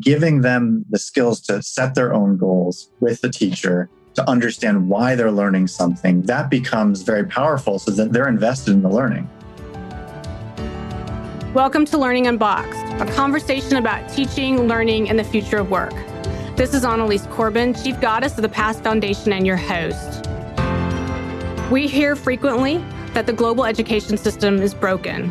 giving them the skills to set their own goals with the teacher to understand why they're learning something, that becomes very powerful so that they're invested in the learning. Welcome to Learning Unboxed, a conversation about teaching, learning, and the future of work. This is Annalies Corbin, Chief Goddess of the Past Foundation, and your host. We hear frequently that the global education system is broken.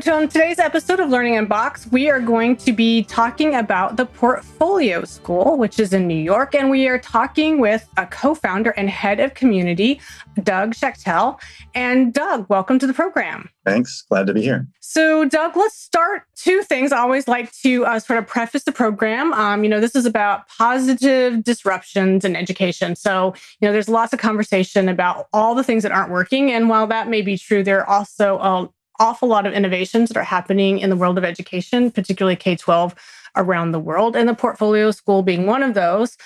So, in today's episode of Learning Unboxed, we are going to be talking about the Portfolio School, which is in New York. And we are talking with a co founder and head of community, Doug Schachtel. And Doug, welcome to the program. Thanks. Glad to be here. So, Doug, let's start two things. I always like to uh, sort of preface the program. Um, you know, this is about positive disruptions in education. So, you know, there's lots of conversation about all the things that aren't working. And while that may be true, there are also a awful lot of innovations that are happening in the world of education, particularly K 12 around the world, and the portfolio school being one of those.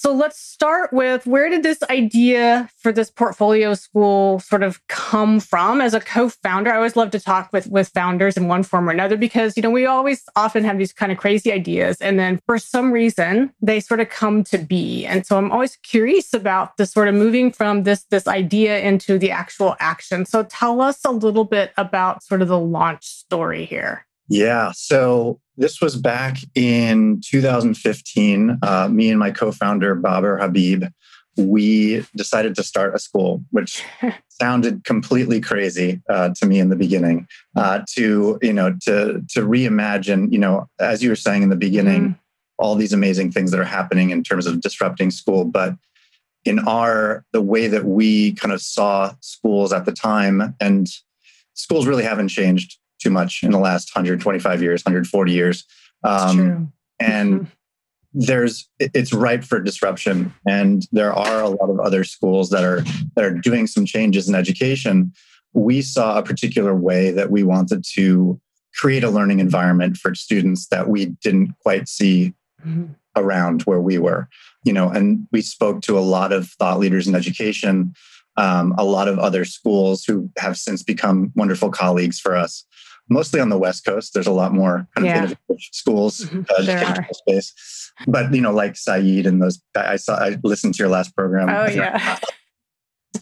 So let's start with where did this idea for this portfolio school sort of come from as a co-founder? I always love to talk with with founders in one form or another because you know we always often have these kind of crazy ideas and then for some reason they sort of come to be. And so I'm always curious about the sort of moving from this this idea into the actual action. So tell us a little bit about sort of the launch story here. Yeah. So this was back in 2015. Uh, me and my co-founder Baber Habib, we decided to start a school, which sounded completely crazy uh, to me in the beginning. Uh, to you know, to to reimagine, you know, as you were saying in the beginning, mm. all these amazing things that are happening in terms of disrupting school, but in our the way that we kind of saw schools at the time and schools really haven't changed too much in the last 125 years, 140 years. Um, and mm-hmm. there's it's ripe for disruption and there are a lot of other schools that are that are doing some changes in education we saw a particular way that we wanted to create a learning environment for students that we didn't quite see mm-hmm. around where we were you know and we spoke to a lot of thought leaders in education um, a lot of other schools who have since become wonderful colleagues for us mostly on the West Coast. There's a lot more kind of innovative schools, mm-hmm. uh, space. But you know, like Saeed and those. I saw. I listened to your last program. Oh yeah,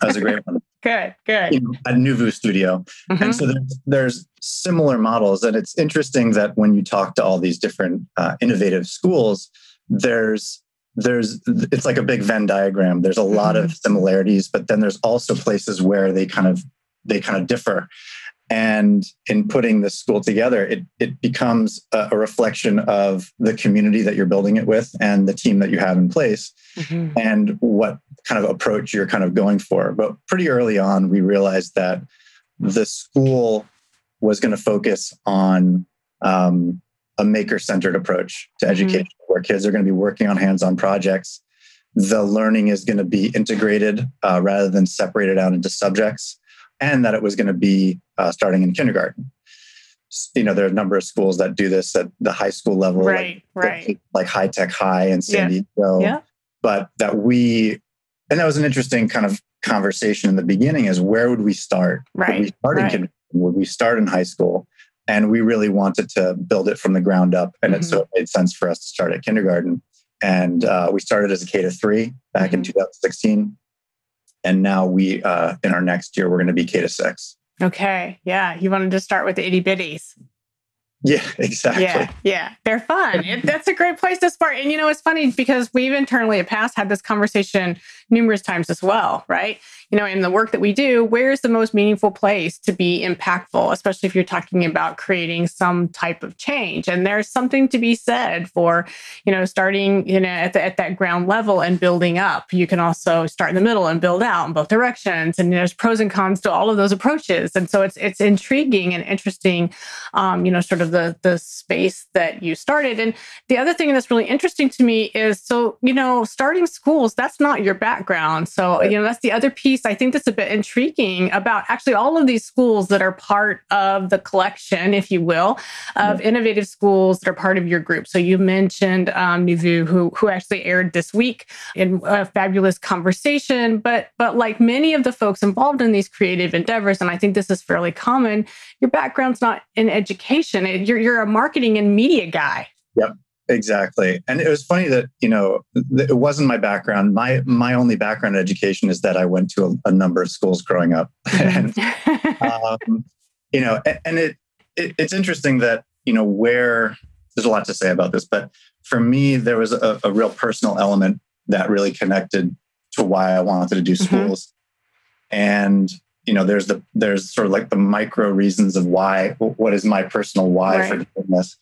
that was a great one. good, good. You know, at Nuvu Studio, mm-hmm. and so there's, there's, similar models, and it's interesting that when you talk to all these different uh, innovative schools, there's there's it's like a big Venn diagram. There's a lot mm-hmm. of similarities, but then there's also places where they kind of they kind of differ. And in putting this school together, it, it becomes a, a, reflection of the community that you're building it with and the team that you have in place mm-hmm. and what kind of approach you're kind of going for. But pretty early on, we realized that the school was going to focus on um, a maker centered approach to mm-hmm. education where kids are going to be working on hands on projects. The learning is going to be integrated uh, rather than separated out into subjects and that it was going to be uh, starting in kindergarten. You know, there are a number of schools that do this at the high school level, right? Like, right. Like High Tech High and San yeah. Diego. Yeah. But that we, and that was an interesting kind of conversation in the beginning: is where would we start? Right. Would we start right. in Would we start in high school? And we really wanted to build it from the ground up, and mm-hmm. it so it made sense for us to start at kindergarten. And uh, we started as a K to three back mm-hmm. in 2016 and now we uh, in our next year we're going to be K to six. Okay, yeah, you wanted to start with the itty bitties. Yeah, exactly. Yeah, yeah, they're fun. It, that's a great place to start. And you know, it's funny because we've internally at past had this conversation numerous times as well, right? You know, in the work that we do, where's the most meaningful place to be impactful, especially if you're talking about creating some type of change. And there's something to be said for, you know, starting, you know, at, the, at that ground level and building up. You can also start in the middle and build out in both directions. And there's pros and cons to all of those approaches. And so it's it's intriguing and interesting, um, you know, sort of the the space that you started. And the other thing that's really interesting to me is so, you know, starting schools, that's not your background. So, you know, that's the other piece I think that's a bit intriguing about actually all of these schools that are part of the collection, if you will, of innovative schools that are part of your group. So you mentioned um, Nuvu, who who actually aired this week in a fabulous conversation. But but like many of the folks involved in these creative endeavors, and I think this is fairly common, your background's not in education. You're you're a marketing and media guy. Yep. Exactly. And it was funny that, you know, it wasn't my background. My my only background in education is that I went to a, a number of schools growing up. Mm-hmm. and um, you know, and, and it, it it's interesting that, you know, where there's a lot to say about this, but for me, there was a, a real personal element that really connected to why I wanted to do mm-hmm. schools. Mm-hmm. And you know, there's the there's sort of like the micro reasons of why. What is my personal why right. for doing this?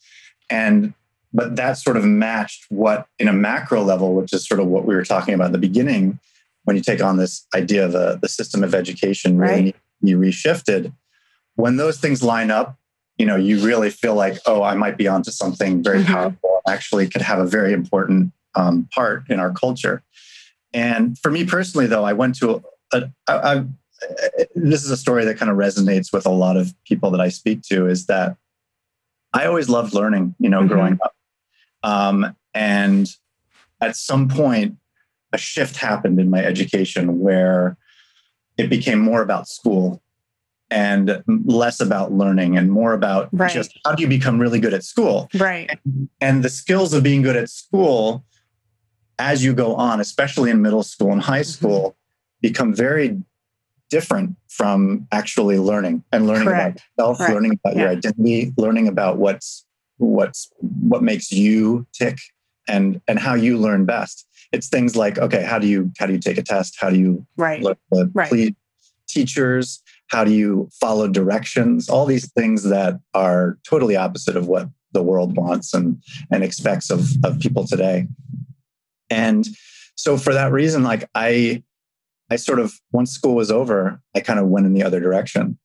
And but that sort of matched what, in a macro level, which is sort of what we were talking about in the beginning, when you take on this idea of the, the system of education really right. be reshifted. When those things line up, you know, you really feel like, oh, I might be onto something very mm-hmm. powerful. Actually, could have a very important um, part in our culture. And for me personally, though, I went to a, a I, I, this is a story that kind of resonates with a lot of people that I speak to. Is that I always loved learning, you know, mm-hmm. growing up. Um, and at some point, a shift happened in my education where it became more about school and less about learning and more about right. just how do you become really good at school. Right. And, and the skills of being good at school as you go on, especially in middle school and high mm-hmm. school, mm-hmm. become very different from actually learning and learning Correct. about self, Correct. learning about yeah. your identity, learning about what's what's what makes you tick and and how you learn best. It's things like okay how do you how do you take a test? How do you right, learn right. please teachers? How do you follow directions? All these things that are totally opposite of what the world wants and and expects of of people today. And so for that reason like i i sort of once school was over i kind of went in the other direction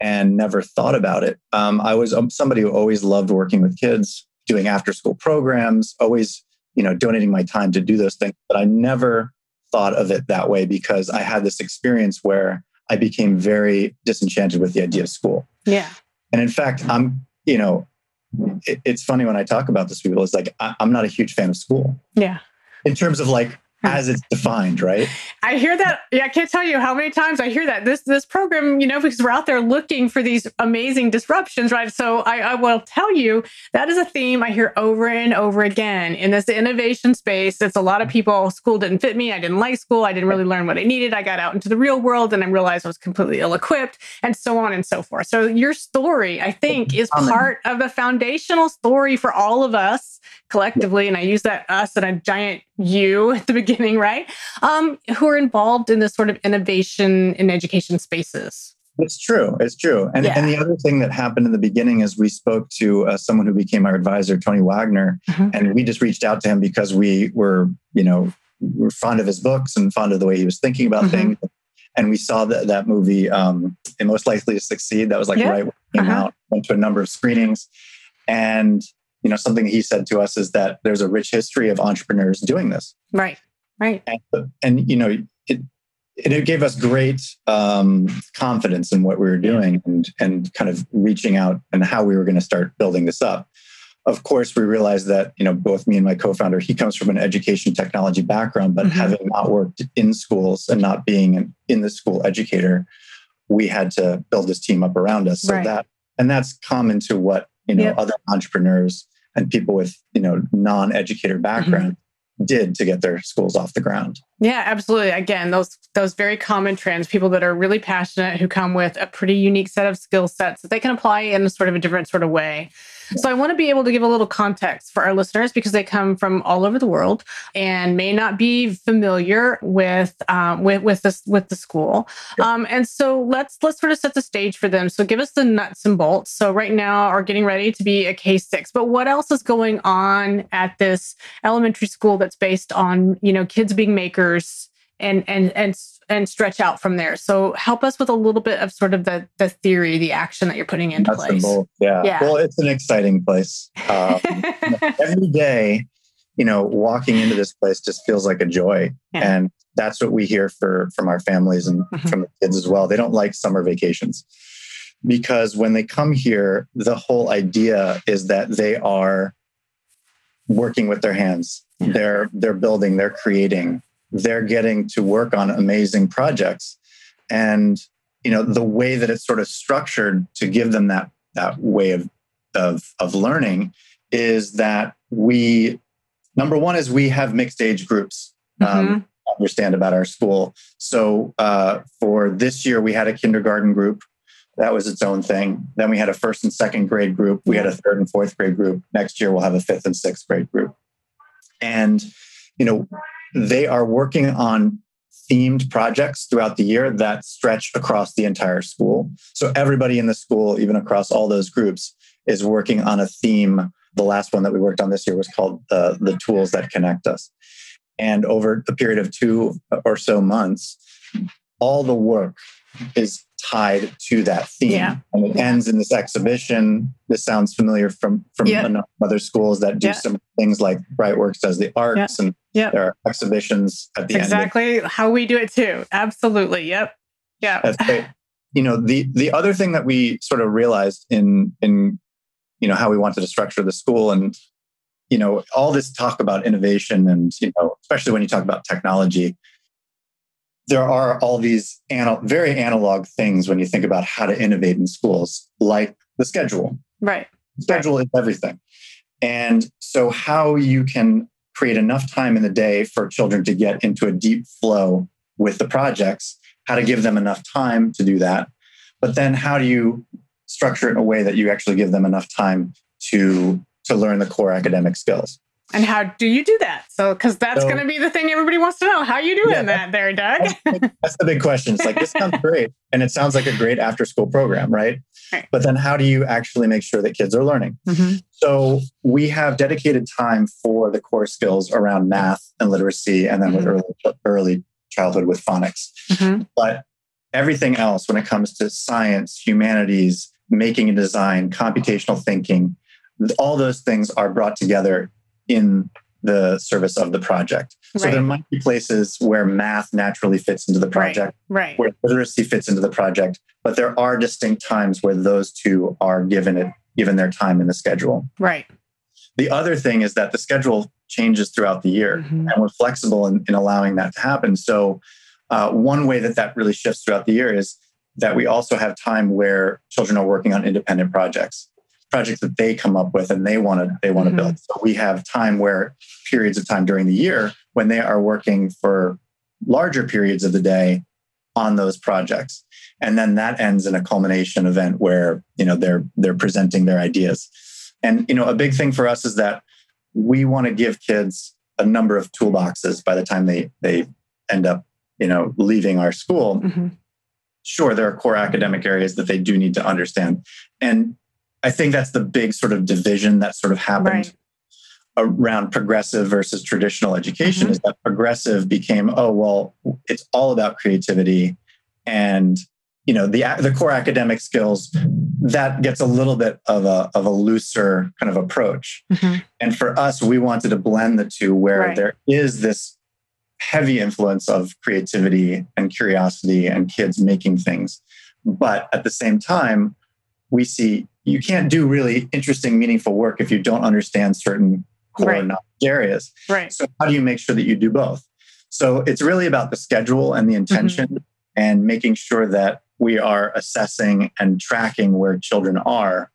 and never thought about it. Um, I was um, somebody who always loved working with kids, doing after school programs, always, you know, donating my time to do those things. But I never thought of it that way because I had this experience where I became very disenchanted with the idea of school. Yeah. And in fact, I'm, you know, it, it's funny when I talk about this people, it's like, I, I'm not a huge fan of school. Yeah. In terms of like as it's defined, right? I hear that. Yeah, I can't tell you how many times I hear that. This this program, you know, because we're out there looking for these amazing disruptions, right? So I, I will tell you that is a theme I hear over and over again in this innovation space. It's a lot of mm-hmm. people. School didn't fit me. I didn't like school. I didn't really learn what I needed. I got out into the real world and I realized I was completely ill-equipped, and so on and so forth. So your story, I think, is part of the foundational story for all of us collectively. And I use that us and a giant you at the beginning, right? Um, who are involved in this sort of innovation in education spaces. It's true. It's true. And, yeah. and the other thing that happened in the beginning is we spoke to uh, someone who became our advisor, Tony Wagner, mm-hmm. and we just reached out to him because we were, you know, we were fond of his books and fond of the way he was thinking about mm-hmm. things. And we saw that, that movie, um, and Most Likely to Succeed. That was like yeah. right when it came uh-huh. out. Went to a number of screenings. And you know something he said to us is that there's a rich history of entrepreneurs doing this right right and, and you know it it gave us great um, confidence in what we were doing and and kind of reaching out and how we were going to start building this up of course we realized that you know both me and my co-founder he comes from an education technology background but mm-hmm. having not worked in schools and not being an in the school educator we had to build this team up around us so right. that and that's common to what you know yep. other entrepreneurs and people with you know non-educator background mm-hmm. Did to get their schools off the ground. Yeah absolutely. Again those those very common trends people that are really passionate who come with a pretty unique set of skill sets that they can apply in a sort of a different sort of way so I want to be able to give a little context for our listeners because they come from all over the world and may not be familiar with um, with with this with the school. Um, and so let's let's sort of set the stage for them. So give us the nuts and bolts. So right now are getting ready to be a K six, but what else is going on at this elementary school that's based on you know kids being makers and and and and stretch out from there. So help us with a little bit of sort of the the theory, the action that you're putting into That's place. Yeah. yeah. Well, it's an exciting place. Um, every day, you know, walking into this place just feels like a joy, yeah. and that's what we hear for from our families and mm-hmm. from the kids as well. They don't like summer vacations because when they come here, the whole idea is that they are working with their hands. Yeah. They're they're building, they're creating, they're getting to work on amazing projects. And you know, the way that it's sort of structured to give them that that way of of of learning is that we number one is we have mixed age groups. Um, mm-hmm. Um, understand about our school. So uh, for this year, we had a kindergarten group that was its own thing. Then we had a first and second grade group. We had a third and fourth grade group. Next year, we'll have a fifth and sixth grade group. And, you know, they are working on themed projects throughout the year that stretch across the entire school. So everybody in the school, even across all those groups, is working on a theme. The last one that we worked on this year was called uh, The Tools That Connect Us. And over a period of two or so months, all the work is tied to that theme. Yeah. And it yeah. ends in this exhibition. This sounds familiar from from yeah. other schools that do some things like Brightworks does the arts and there are exhibitions at the exactly end. Exactly how we do it too. Absolutely. Yep. Yeah. You know, the the other thing that we sort of realized in in you know how we wanted to structure the school and you know all this talk about innovation and you know especially when you talk about technology there are all these anal- very analog things when you think about how to innovate in schools, like the schedule. Right. The schedule right. is everything. And so, how you can create enough time in the day for children to get into a deep flow with the projects, how to give them enough time to do that. But then, how do you structure it in a way that you actually give them enough time to, to learn the core academic skills? And how do you do that? So, because that's so, going to be the thing everybody wants to know. How you doing yeah, that there, Doug? That's that's the big question. It's like, this sounds great. And it sounds like a great after school program, right? Right? But then how do you actually make sure that kids are learning? Mm-hmm. So, we have dedicated time for the core skills around math and literacy, and then mm-hmm. with early, early childhood with phonics. Mm-hmm. But everything else, when it comes to science, humanities, making and design, computational thinking, all those things are brought together in the service of the project. Right. So there might be places where math naturally fits into the project, right, right. where literacy fits into the project, but there are distinct times where those two are given it given their time in the schedule. Right. The other thing is that the schedule changes throughout the year, mm-hmm. and we're flexible in, in, allowing that to happen. So uh, one way that that really shifts throughout the year is that we also have time where children are working on independent projects projects that they come up with and they want to they want to mm-hmm. build. So we have time where periods of time during the year when they are working for larger periods of the day on those projects. And then that ends in a culmination event where, you know, they're they're presenting their ideas. And you know, a big thing for us is that we want to give kids a number of toolboxes by the time they they end up, you know, leaving our school. Mm-hmm. Sure, there are core academic areas that they do need to understand. And I think that's the big sort of division that sort of happened right. around progressive versus traditional education mm-hmm. is that progressive became, oh, well, it's all about creativity and you know the the core academic skills that gets a little bit of a of a looser kind of approach mm-hmm. and for us we wanted to blend the two where right. there is this heavy influence of creativity and curiosity and kids making things but at the same time we see you can't do really interesting, meaningful work if you don't understand certain core right. knowledge areas. Right. So how do you make sure that you do both? So it's really about the schedule and the mm-hmm. intention mm-hmm. and making sure that we are assessing and tracking where children are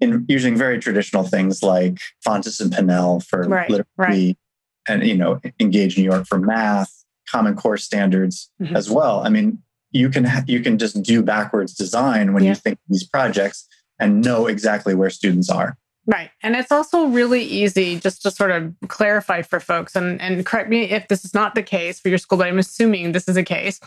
in using very traditional things like Fountas and Pinnell for right. literacy right. and you know engage New York for math, common core standards mm-hmm. as well. I mean, you can you can just do backwards design when yeah. you think these projects and know exactly where students are. Right. And it's also really easy just to sort of clarify for folks and, and correct me if this is not the case for your school, but I'm assuming this is a case.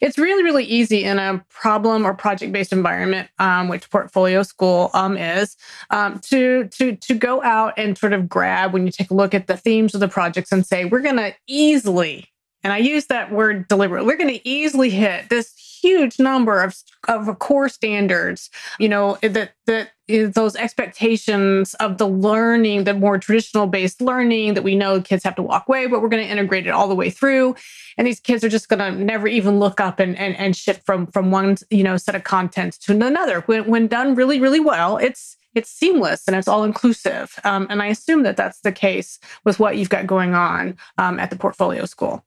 It's really, really easy in a problem or project based environment, um, which Portfolio School um, is, um, to, to, to go out and sort of grab when you take a look at the themes of the projects and say, we're going to easily and I use that word deliberately, we're going to easily hit this huge number of, of core standards, you know, that, that those expectations of the learning, the more traditional based learning that we know kids have to walk away, but we're going to integrate it all the way through. And these kids are just going to never even look up and, and, and shift from, from one, you know, set of content to another. When, when done really, really well, it's, it's seamless and it's all inclusive. Um, and I assume that that's the case with what you've got going on um, at the portfolio school.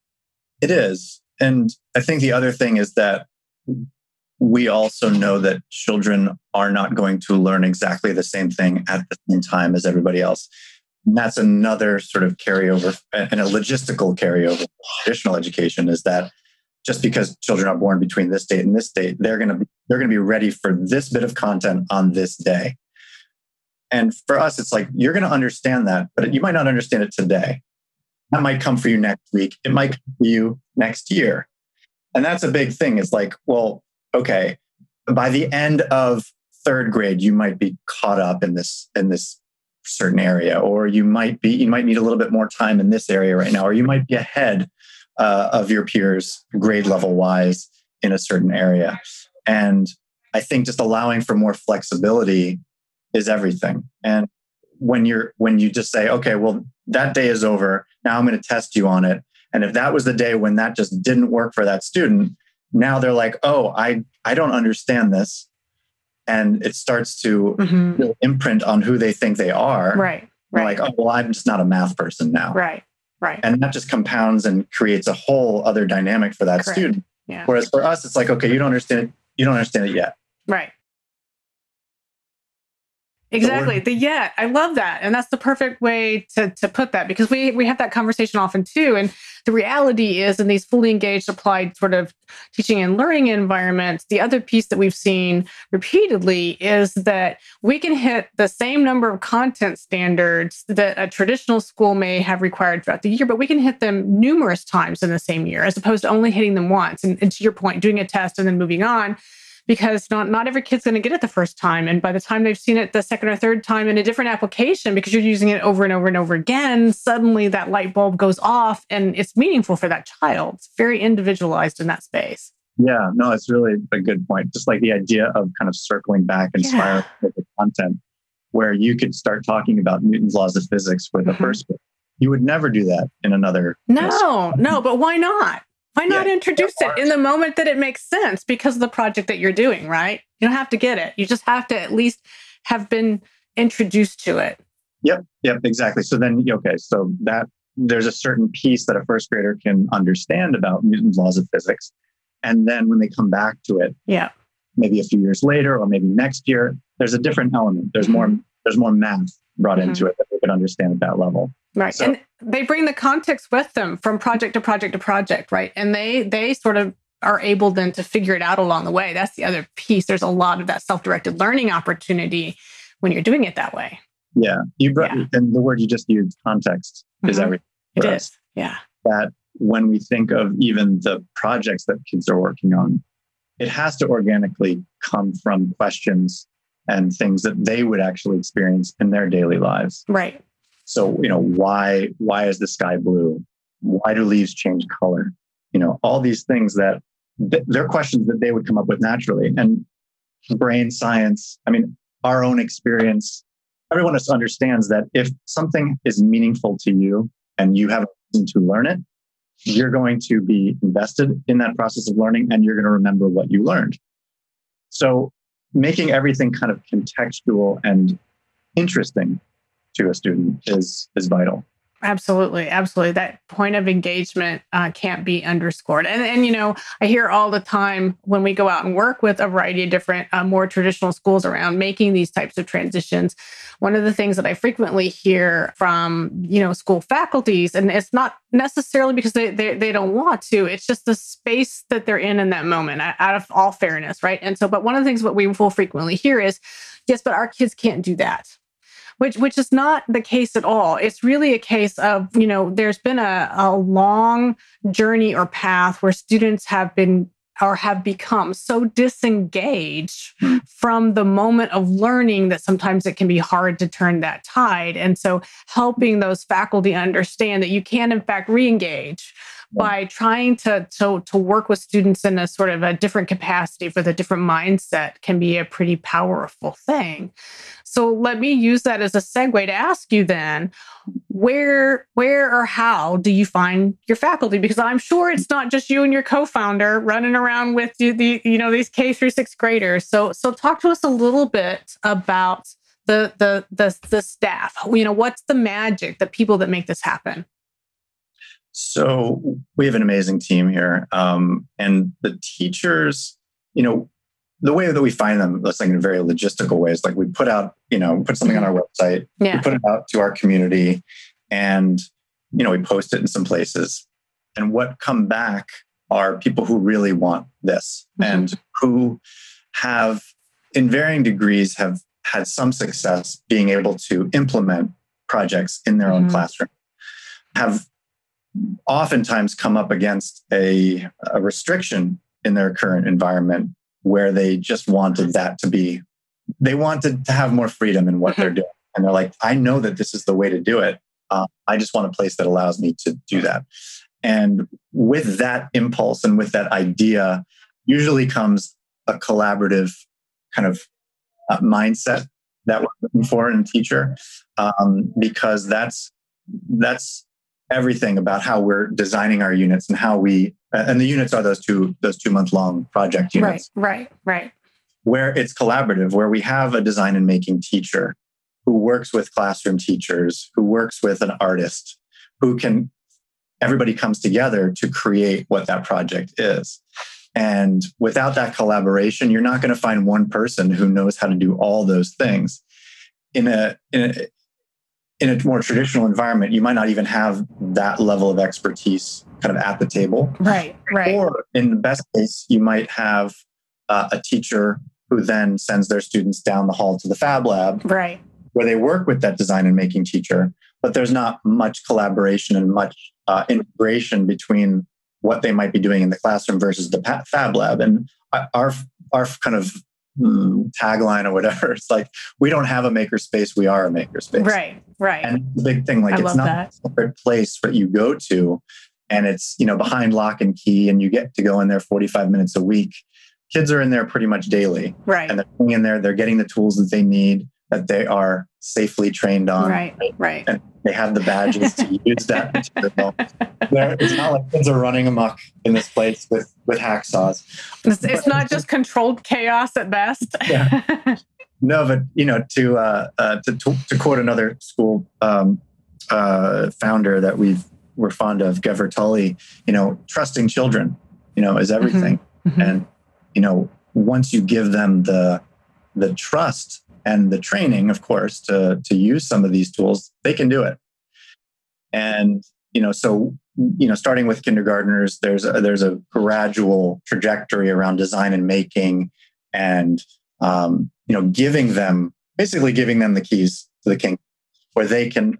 It is. And I think the other thing is that we also know that children are not going to learn exactly the same thing at the same time as everybody else. And that's another sort of carryover and a logistical carryover traditional education is that just because children are born between this date and this date, they're going to be, they're going to be ready for this bit of content on this day. And for us, it's like you're going to understand that, but you might not understand it today. That might come for you next week. It might come for you next year. And that's a big thing. It's like, well, okay, by the end of third grade, you might be caught up in this in this certain area, or you might be you might need a little bit more time in this area right now, or you might be ahead uh, of your peers grade level wise in a certain area. And I think just allowing for more flexibility is everything. And when you're when you just say, okay, well, that day is over. Now I'm going to test you on it. And if that was the day when that just didn't work for that student, now they're like, oh, I I don't understand this. And it starts to mm-hmm. imprint on who they think they are. Right. Right. Like, oh, well, I'm just not a math person now. Right. Right. And that just compounds and creates a whole other dynamic for that Correct. student. Yeah. Whereas for us, it's like, okay, you don't understand it. You don't understand it yet. Right. Exactly. The yet. I love that. And that's the perfect way to, to put that because we, we have that conversation often too. And the reality is in these fully engaged applied sort of teaching and learning environments, the other piece that we've seen repeatedly is that we can hit the same number of content standards that a traditional school may have required throughout the year, but we can hit them numerous times in the same year as opposed to only hitting them once. And, and to your point, doing a test and then moving on because not not every kid's going to get it the first time. And by the time they've seen it the second or third time in a different application because you're using it over and over and over again suddenly that light bulb goes off and it's meaningful for that child. It's very individualized in that space. Yeah no it's really a good point. Just like the idea of kind of circling back and yeah. with the content where you could start talking about newton's laws of physics with the mm-hmm. first grade you would never do that in another no no but why not why not yeah, introduce it in the moment that it makes sense because of the project that you're doing, right? You don't have to get it. You just have to at least have been introduced to it. Yep, yep, exactly. So then, okay, so that there's a certain piece that a first grader can understand about Newton's laws of physics. And then when they come back to it, yeah, maybe a few years later or maybe next year, there's a different element. There's more mm-hmm. There's more math brought mm-hmm. into it that they can understand at that level. Right. So, and they bring the context with them from project to project to project, right? And they they sort of are able then to figure it out along the way. That's the other piece. There's a lot of that self-directed learning opportunity when you're doing it that way. Yeah. You brought yeah. and the word you just used, context, mm-hmm. is everything. It us. is. Yeah. That when we think of even the projects that kids are working on, it has to organically come from questions and things that they would actually experience in their daily lives. Right. So, you know, why why is the sky blue? Why do leaves change color? You know, all these things that they're questions that they would come up with naturally. And brain science, I mean, our own experience, everyone just understands that if something is meaningful to you and you have to learn it, you're going to be invested in that process of learning and you're going to remember what you learned. So making everything kind of contextual and interesting to a student is is vital. Absolutely, absolutely. That point of engagement uh, can't be underscored. And and you know, I hear all the time when we go out and work with a variety of different, uh, more traditional schools around making these types of transitions. One of the things that I frequently hear from you know school faculties, and it's not necessarily because they they, they don't want to. It's just the space that they're in in that moment. Out of all fairness, right? And so, but one of the things what we will frequently hear is, yes, but our kids can't do that which which is not the case at all. It's really a case of, you know, there's been a, a long journey or path where students have been or have become so disengaged from the moment of learning that sometimes it can be hard to turn that tide. And so helping those faculty understand that you can in fact re-engage by trying to, to to work with students in a sort of a different capacity with a different mindset can be a pretty powerful thing. So let me use that as a segue to ask you then, where where or how do you find your faculty? Because I'm sure it's not just you and your co-founder running around with you, the you know these K through sixth graders. So so talk to us a little bit about the the the the staff. You know, what's the magic, the people that make this happen? So we have an amazing team here, um, and the teachers. You know, the way that we find them, let's like in very logistical ways, like we put out, you know, put something on our website, yeah. we put it out to our community, and you know, we post it in some places. And what come back are people who really want this mm-hmm. and who have, in varying degrees, have had some success being able to implement projects in their mm-hmm. own classroom, have oftentimes come up against a, a restriction in their current environment where they just wanted that to be, they wanted to have more freedom in what they're mm-hmm. doing. And they're like, I know that this is the way to do it. Uh, I just want a place that allows me to do that. And with that impulse and with that idea, usually comes a collaborative kind of uh, mindset that we're looking for in a teacher, um, because that's that's everything about how we're designing our units and how we uh, and the units are those two those two month long project units. right right. Right where it's collaborative where we have a design and making teacher who works with classroom teachers who works with an artist who can everybody comes together to create what that project is. And without that collaboration you're not going to find one person who knows how to do all those things. In a, in a in a more traditional environment, you might not even have that level of expertise kind of at the table. Right, right. Or in the best case, you might have uh, a teacher who then sends their students down the hall to the Fab Lab. Right. Where they work with that design and making teacher, but there's not much collaboration and much uh, integration between what they might be doing in the classroom versus the Fab Lab. And our our kind of Hmm, tagline or whatever. It's like we don't have a makerspace, we are a makerspace. Right, right. And the big thing, like I it's not that. a separate place that you go to, and it's you know behind lock and key, and you get to go in there forty five minutes a week. Kids are in there pretty much daily, right? And they're in there, they're getting the tools that they need that they are safely trained on. Right, right. And they have the badges to use that material. it's not like kids are running amok in this place with, with hacksaws. It's, it's not just controlled chaos at best. yeah. No, but you know, to uh, uh, to, to, to quote another school um, uh, founder that we've we're fond of, Gever Tulley, you know, trusting children, you know, is everything. Mm-hmm. Mm-hmm. And you know, once you give them the the trust and the training, of course, to to use some of these tools, they can do it. And you know, so you know, starting with kindergartners, there's a, there's a gradual trajectory around design and making, and um, you know, giving them basically giving them the keys to the king, where they can,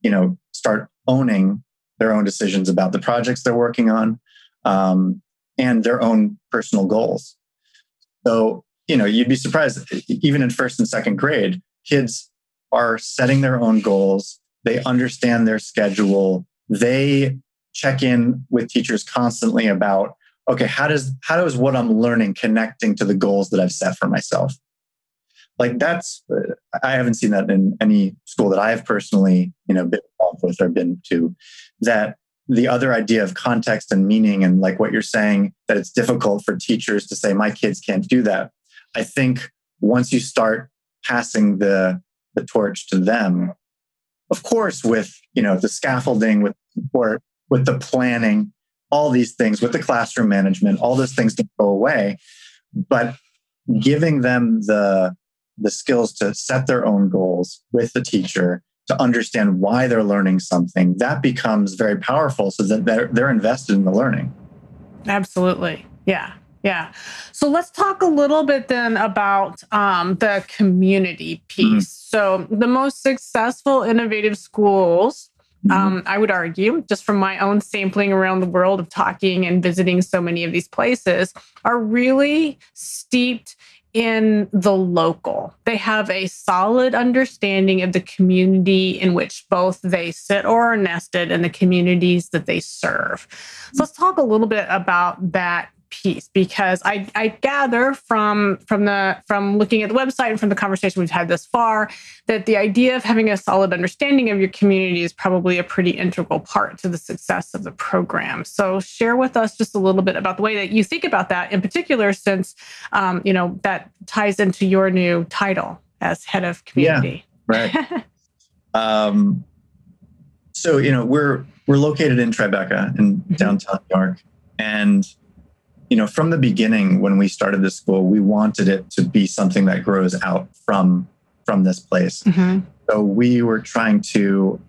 you know, start owning their own decisions about the projects they're working on um, and their own personal goals. So you know, you'd be surprised, even in first and second grade, kids are setting their own goals. They understand their schedule. They check in with teachers constantly about, okay, how does how does what I'm learning connecting to the goals that I've set for myself? Like that's I haven't seen that in any school that I've personally, you know, been involved with or been to. That the other idea of context and meaning and like what you're saying that it's difficult for teachers to say my kids can't do that I think once you start passing the the torch to them, of course, with you know the scaffolding, with support, with the planning, all these things, with the classroom management, all those things don't go away. But giving them the the skills to set their own goals with the teacher to understand why they're learning something that becomes very powerful so that they're, they're invested in the learning. Absolutely. Yeah yeah. So let's talk a little bit then about um, the community mm-hmm. piece. Mm-hmm. So the most successful innovative schools, mm-hmm. um, I would argue, just from my own sampling around the world of talking and visiting so many of these places, are really steeped in the local. They have a solid understanding of the community in which both they sit or are nested and the communities that they serve. So let's talk a little bit about that piece because I, I gather from from the from looking at the website and from the conversation we've had thus far that the idea of having a solid understanding of your community is probably a pretty integral part to the success of the program. So share with us just a little bit about the way that you think about that, in particular, since um, you know that ties into your new title as head of community. Yeah, right. um, so you know we're we're located in Tribeca in mm-hmm. downtown New York, and you know, from the beginning when we started this school, we wanted it to be something that grows out from from this place. Mm-hmm. So we were trying to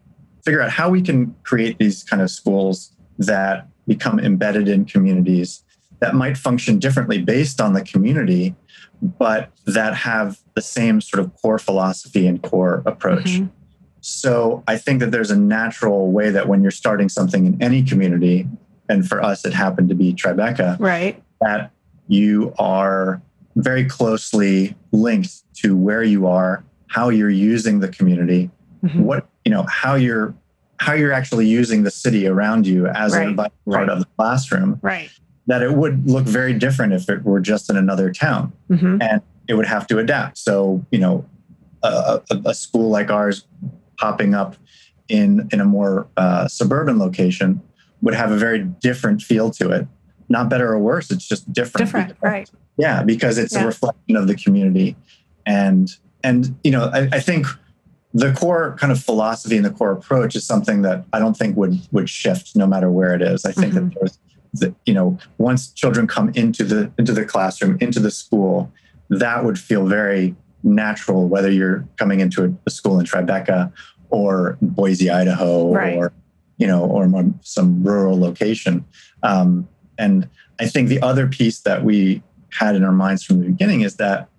figure out how we can create these kind of schools that become embedded in communities that might function differently based on the community, but that have the same sort of core philosophy and core approach. Mm-hmm. So I think that there's a natural way that when you're starting something in any community, and for us it happened to be Tribeca. Right. That you are very closely linked to where you are, how you're using the community, mm-hmm. what you know, how you're how you're actually using the city around you as right. a part right. of the classroom. Right. That it would look very different if it were just in another town, mm-hmm. and it would have to adapt. So you know, a, a, a school like ours popping up in in a more uh, suburban location would have a very different feel to it. Not better or worse, it's just different. Different, because, right. Yeah, because it's yeah. a reflection of the community. And and you know, I, I, think the core kind of philosophy and the core approach is something that I don't think would would shift no matter where it is. I think mm-hmm. that there's the, you know, once children come into the into the classroom, into the school, that would feel very natural, whether you're coming into a, a school in Tribeca or Boise, Idaho, right. or you know, or some rural location. Um, and I think the other piece that we had in our minds from the beginning is that,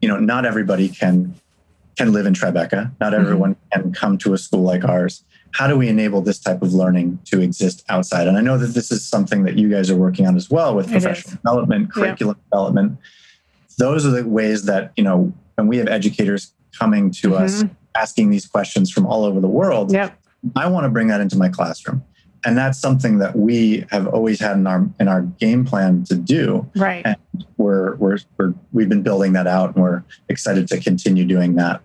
you know, not everybody can can live in Tribeca. Not mm-hmm. everyone mm-hmm. can come to a school like ours. How do we enable this type of learning to exist outside? And I know that this is something that you guys are working on as well with professional development, curriculum yeah. development. Those are the ways that, you know, when we have educators coming to mm-hmm. us asking these questions from all over the world, yep. I want to bring that into my classroom. And that's something that we have always had in our in our game plan to do. Right. And we're we're, we're we've been building that out and we're excited to continue doing that.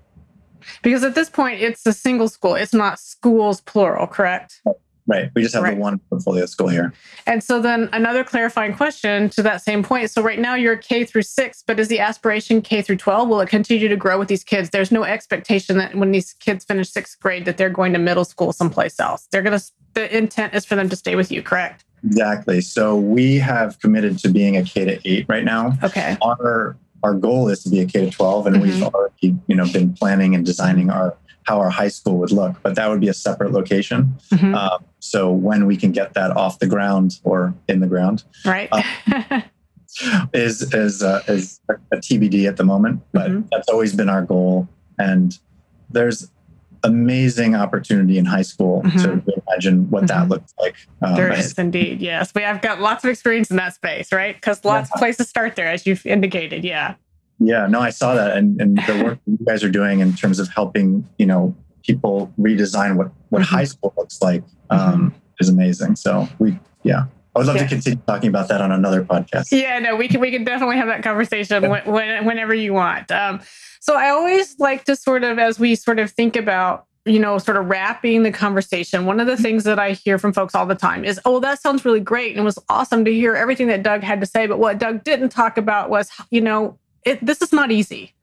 Because at this point it's a single school. It's not schools plural, correct? Right. We just have right. the one portfolio school here. And so then another clarifying question to that same point. So right now you're K through six, but is the aspiration K through 12? Will it continue to grow with these kids? There's no expectation that when these kids finish sixth grade that they're going to middle school someplace else. They're going to, the intent is for them to stay with you, correct? Exactly. So we have committed to being a K to eight right now. Okay. Our our goal is to be a K to 12 and mm-hmm. we've already, you know, been planning and designing our how our high school would look, but that would be a separate location. Mm-hmm. Um, so when we can get that off the ground or in the ground, right, uh, is is uh, is a TBD at the moment. But mm-hmm. that's always been our goal, and there's amazing opportunity in high school mm-hmm. to imagine what that mm-hmm. looks like. Um, there is indeed, yes. We have got lots of experience in that space, right? Because lots yeah. of places start there, as you've indicated. Yeah. Yeah, no, I saw that, and and the work you guys are doing in terms of helping you know people redesign what what mm-hmm. high school looks like um, mm-hmm. is amazing. So we, yeah, I would love yeah. to continue talking about that on another podcast. Yeah, no, we can we can definitely have that conversation when, when, whenever you want. Um, so I always like to sort of as we sort of think about you know, sort of wrapping the conversation, one of the things that I hear from folks all the time is, oh, that sounds really great. And it was awesome to hear everything that Doug had to say. But what Doug didn't talk about was, you know, it, this is not easy.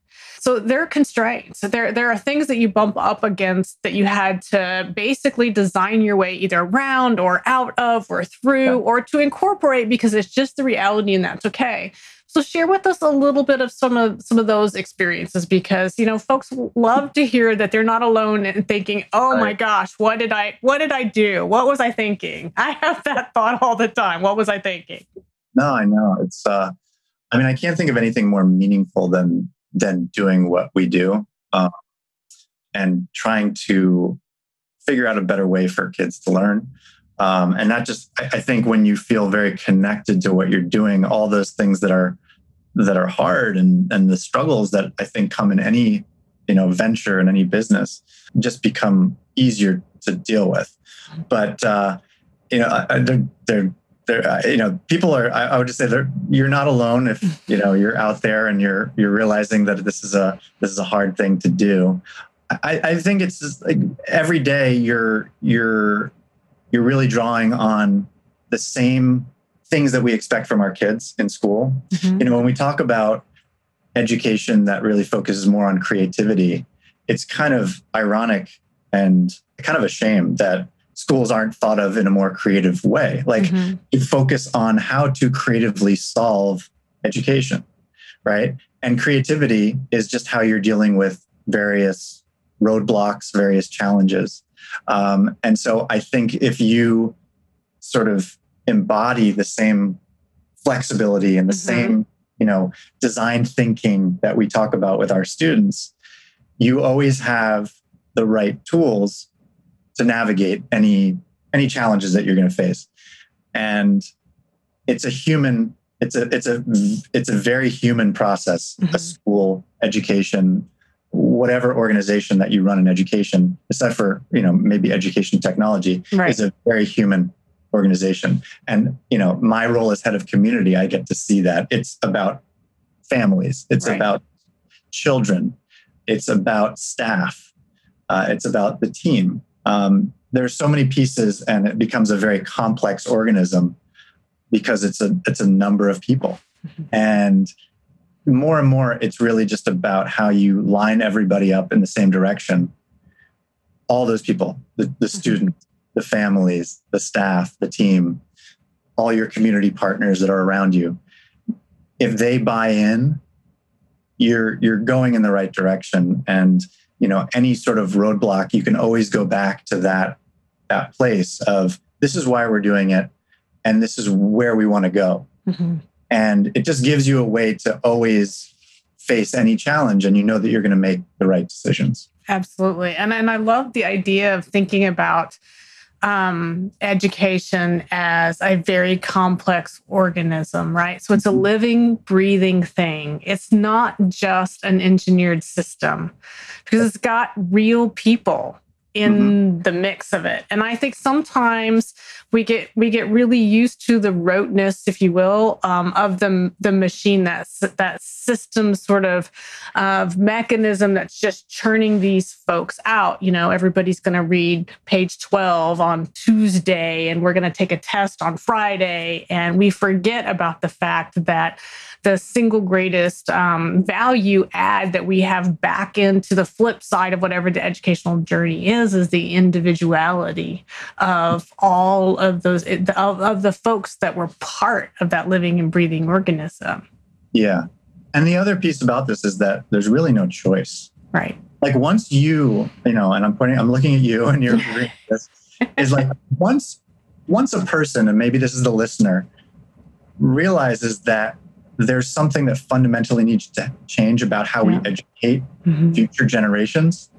So there are constraints. There, there are things that you bump up against that you had to basically design your way either around or out of or through yeah. or to incorporate because it's just the reality and that's okay. So share with us a little bit of some of some of those experiences because you know folks love to hear that they're not alone and thinking, "Oh my gosh, what did I what did I do? What was I thinking?" I have that thought all the time. What was I thinking? No, I know. It's uh I mean, I can't think of anything more meaningful than than doing what we do um, and trying to figure out a better way for kids to learn. Um, and not just, I, I think when you feel very connected to what you're doing, all those things that are that are hard and and the struggles that I think come in any you know venture and any business just become easier to deal with. But uh, you know they're, they're there, uh, you know, people are. I, I would just say that you're not alone if you know you're out there and you're you're realizing that this is a this is a hard thing to do. I, I think it's just like every day you're you're you're really drawing on the same things that we expect from our kids in school. Mm-hmm. You know, when we talk about education that really focuses more on creativity, it's kind of ironic and kind of a shame that schools aren't thought of in a more creative way. Like mm-hmm. you focus on how to creatively solve education, right? And creativity is just how you're dealing with various roadblocks, various challenges. Um, and so I think if you sort of embody the same flexibility and the mm-hmm. same, you know, design thinking that we talk about with our students, you always have the right tools to navigate any any challenges that you're going to face. And it's a human it's a it's a it's a very human process mm-hmm. a school education whatever organization that you run in education except for you know maybe education technology right. is a very human organization. And you know my role as head of community i get to see that. It's about families. It's right. about children. It's about staff. Uh, it's about the team um, there's so many pieces and it becomes a very complex organism because it's a it's a number of people mm-hmm. and more and more it's really just about how you line everybody up in the same direction all those people the, the mm-hmm. students the families the staff the team all your community partners that are around you if they buy in you're you're going in the right direction and you know any sort of roadblock you can always go back to that that place of this is why we're doing it and this is where we want to go. Mm-hmm. and it just gives you a way to always face any challenge and you know that you're going to make the right decisions. Absolutely. And and i love the idea of thinking about um, education as a very complex organism, right? So it's a mm-hmm. living, breathing thing. It's not just an engineered system because it's got real people in mm-hmm. the mix of it. And I think sometimes we get we get really used to the roteness, if you will, um, of the the machine that's that system sort of of mechanism that's just churning these folks out. You know, everybody's going to read page twelve on Tuesday, and we're going to take a test on Friday, and we forget about the fact that the single greatest um, value add that we have back into the flip side of whatever the educational journey is is the individuality of all of those of, of the folks that were part of that living and breathing organism. Yeah. And the other piece about this is that there's really no choice. Right. Like once you you know and i'm pointing i'm looking at you and you're this is like once once a person and maybe this is the listener realizes that there's something that fundamentally needs to change about how yeah. we educate mm-hmm. future generations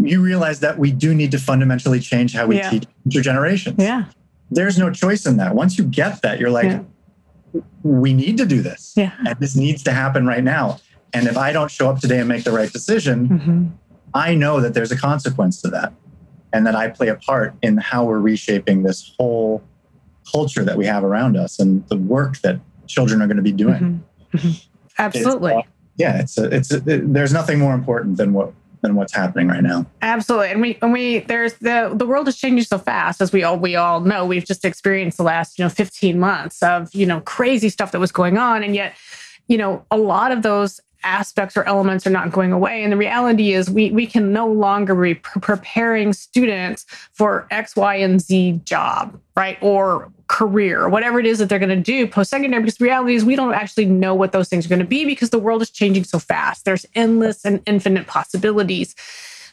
you realize that we do need to fundamentally change how we yeah. teach future generations yeah there's no choice in that once you get that you're like yeah. we need to do this yeah. and this needs to happen right now and if i don't show up today and make the right decision mm-hmm. i know that there's a consequence to that and that i play a part in how we're reshaping this whole culture that we have around us and the work that children are going to be doing. Mm-hmm. Mm-hmm. Absolutely. It's, uh, yeah, it's a, it's a, it, there's nothing more important than what than what's happening right now. Absolutely. And we and we there's the the world is changing so fast as we all we all know. We've just experienced the last, you know, 15 months of, you know, crazy stuff that was going on and yet you know, a lot of those aspects or elements are not going away. And the reality is, we, we can no longer be preparing students for X, Y, and Z job, right? Or career, or whatever it is that they're going to do post secondary, because the reality is, we don't actually know what those things are going to be because the world is changing so fast. There's endless and infinite possibilities.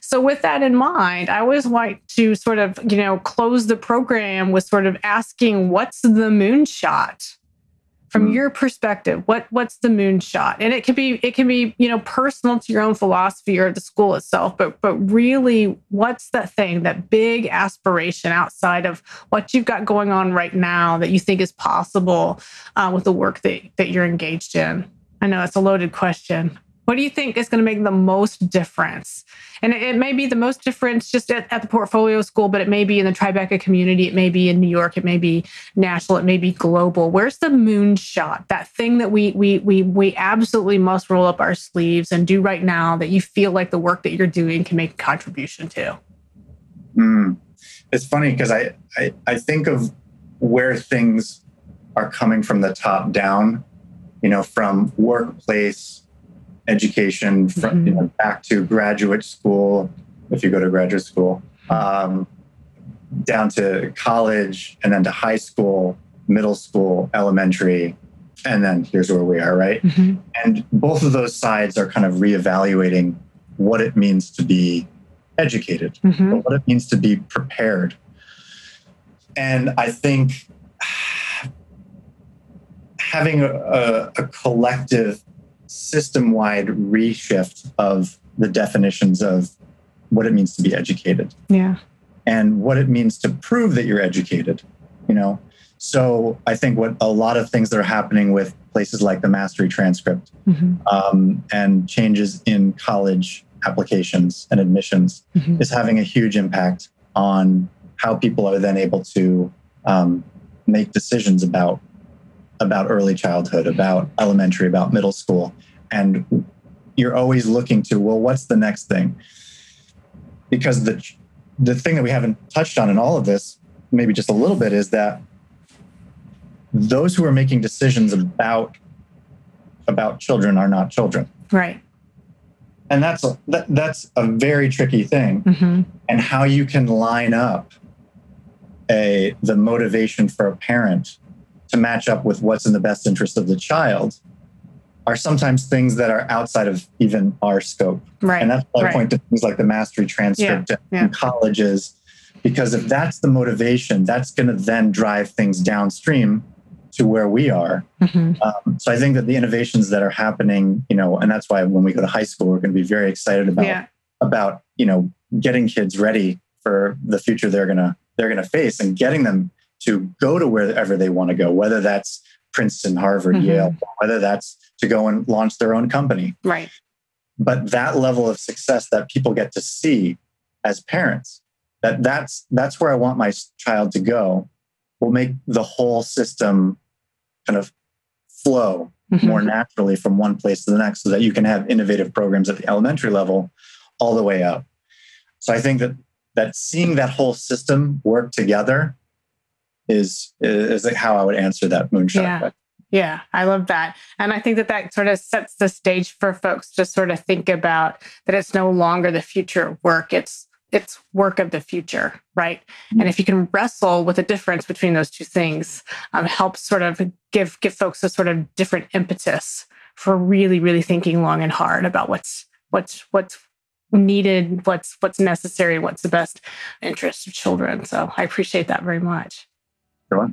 So, with that in mind, I always like to sort of, you know, close the program with sort of asking, what's the moonshot? From mm. your perspective what what's the moonshot? And it can be it can be you know personal to your own philosophy or the school itself but but really what's that thing that big aspiration outside of what you've got going on right now that you think is possible uh, with the work that that you're engaged in? I know it's a loaded question what do you think is going to make the most difference? And it, it may be the most difference just at, at, the portfolio school, but it may be in the Tribeca community. It may be in New York. It may be national. It may be global. Where's the moonshot? That thing that we we we we absolutely must roll up our sleeves and do right now. That you feel like the work that you're doing can make a contribution to. Mm. It's funny because I, I I think of where things are coming from the top down. You know, from workplace education from mm-hmm. you know, back to graduate school, if you go to graduate school, um, down to college, and then to high school, middle school, elementary, and then here's where we are, right? Mm-hmm. And both of those sides are kind of reevaluating what it means to be educated, mm-hmm. what it means to be prepared. And I think having a, a, a collective system wide reshift of the definitions of what it means to be educated. Yeah. And what it means to prove that you're educated, you know? So I think what a lot of things that are happening with places like the mastery transcript mm-hmm. um, and changes in college applications and admissions mm-hmm. is having a huge impact on how people are then able to um, make decisions about about early childhood, about elementary, about middle school. And you're always looking to, well, what's the next thing? Because the the thing that we haven't touched on in all of this, maybe just a little bit, is that those who are making decisions about about children are not children. Right. And that's a, that, that's a very tricky thing. Mm-hmm. And how you can line up a the motivation for a parent to match up with what's in the best interest of the child are sometimes things that are outside of even our scope. Right. And that's why right. I point to things like the mastery transcript yeah. in yeah. colleges, because if that's the motivation, that's going to then drive things downstream to where we are. Mm-hmm. Um, so I think that the innovations that are happening, you know, and that's why when we go to high school, we're going to be very excited about yeah. about you know getting kids ready for the future they're gonna they're gonna face and getting them to go to wherever they want to go, whether that's Princeton, Harvard, mm-hmm. Yale, whether that's to go and launch their own company. Right. But that level of success that people get to see as parents, that that's that's where I want my child to go, will make the whole system kind of flow mm-hmm. more naturally from one place to the next so that you can have innovative programs at the elementary level all the way up. So I think that that seeing that whole system work together is is how I would answer that moonshot. Yeah. Yeah, I love that. And I think that that sort of sets the stage for folks to sort of think about that it's no longer the future of work. It's it's work of the future, right? Mm-hmm. And if you can wrestle with the difference between those two things, um, helps sort of give give folks a sort of different impetus for really, really thinking long and hard about what's what's what's needed, what's what's necessary, what's the best interest of children. So I appreciate that very much. Sure.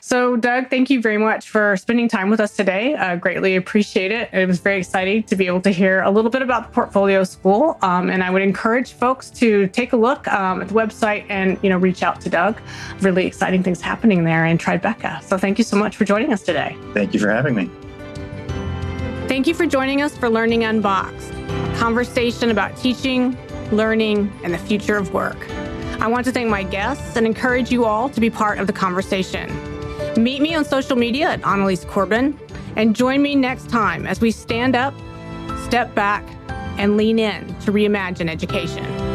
So, Doug, thank you very much for spending time with us today. Uh, greatly appreciate it. It was very exciting to be able to hear a little bit about the Portfolio School, um, and I would encourage folks to take a look um, at the website and you know reach out to Doug. Really exciting things happening there in Tribeca. So, thank you so much for joining us today. Thank you for having me. Thank you for joining us for Learning Unboxed, a conversation about teaching, learning, and the future of work. I want to thank my guests and encourage you all to be part of the conversation. Meet me on social media at Annalies Corbin and join me next time as we stand up, step back, and lean in to reimagine education.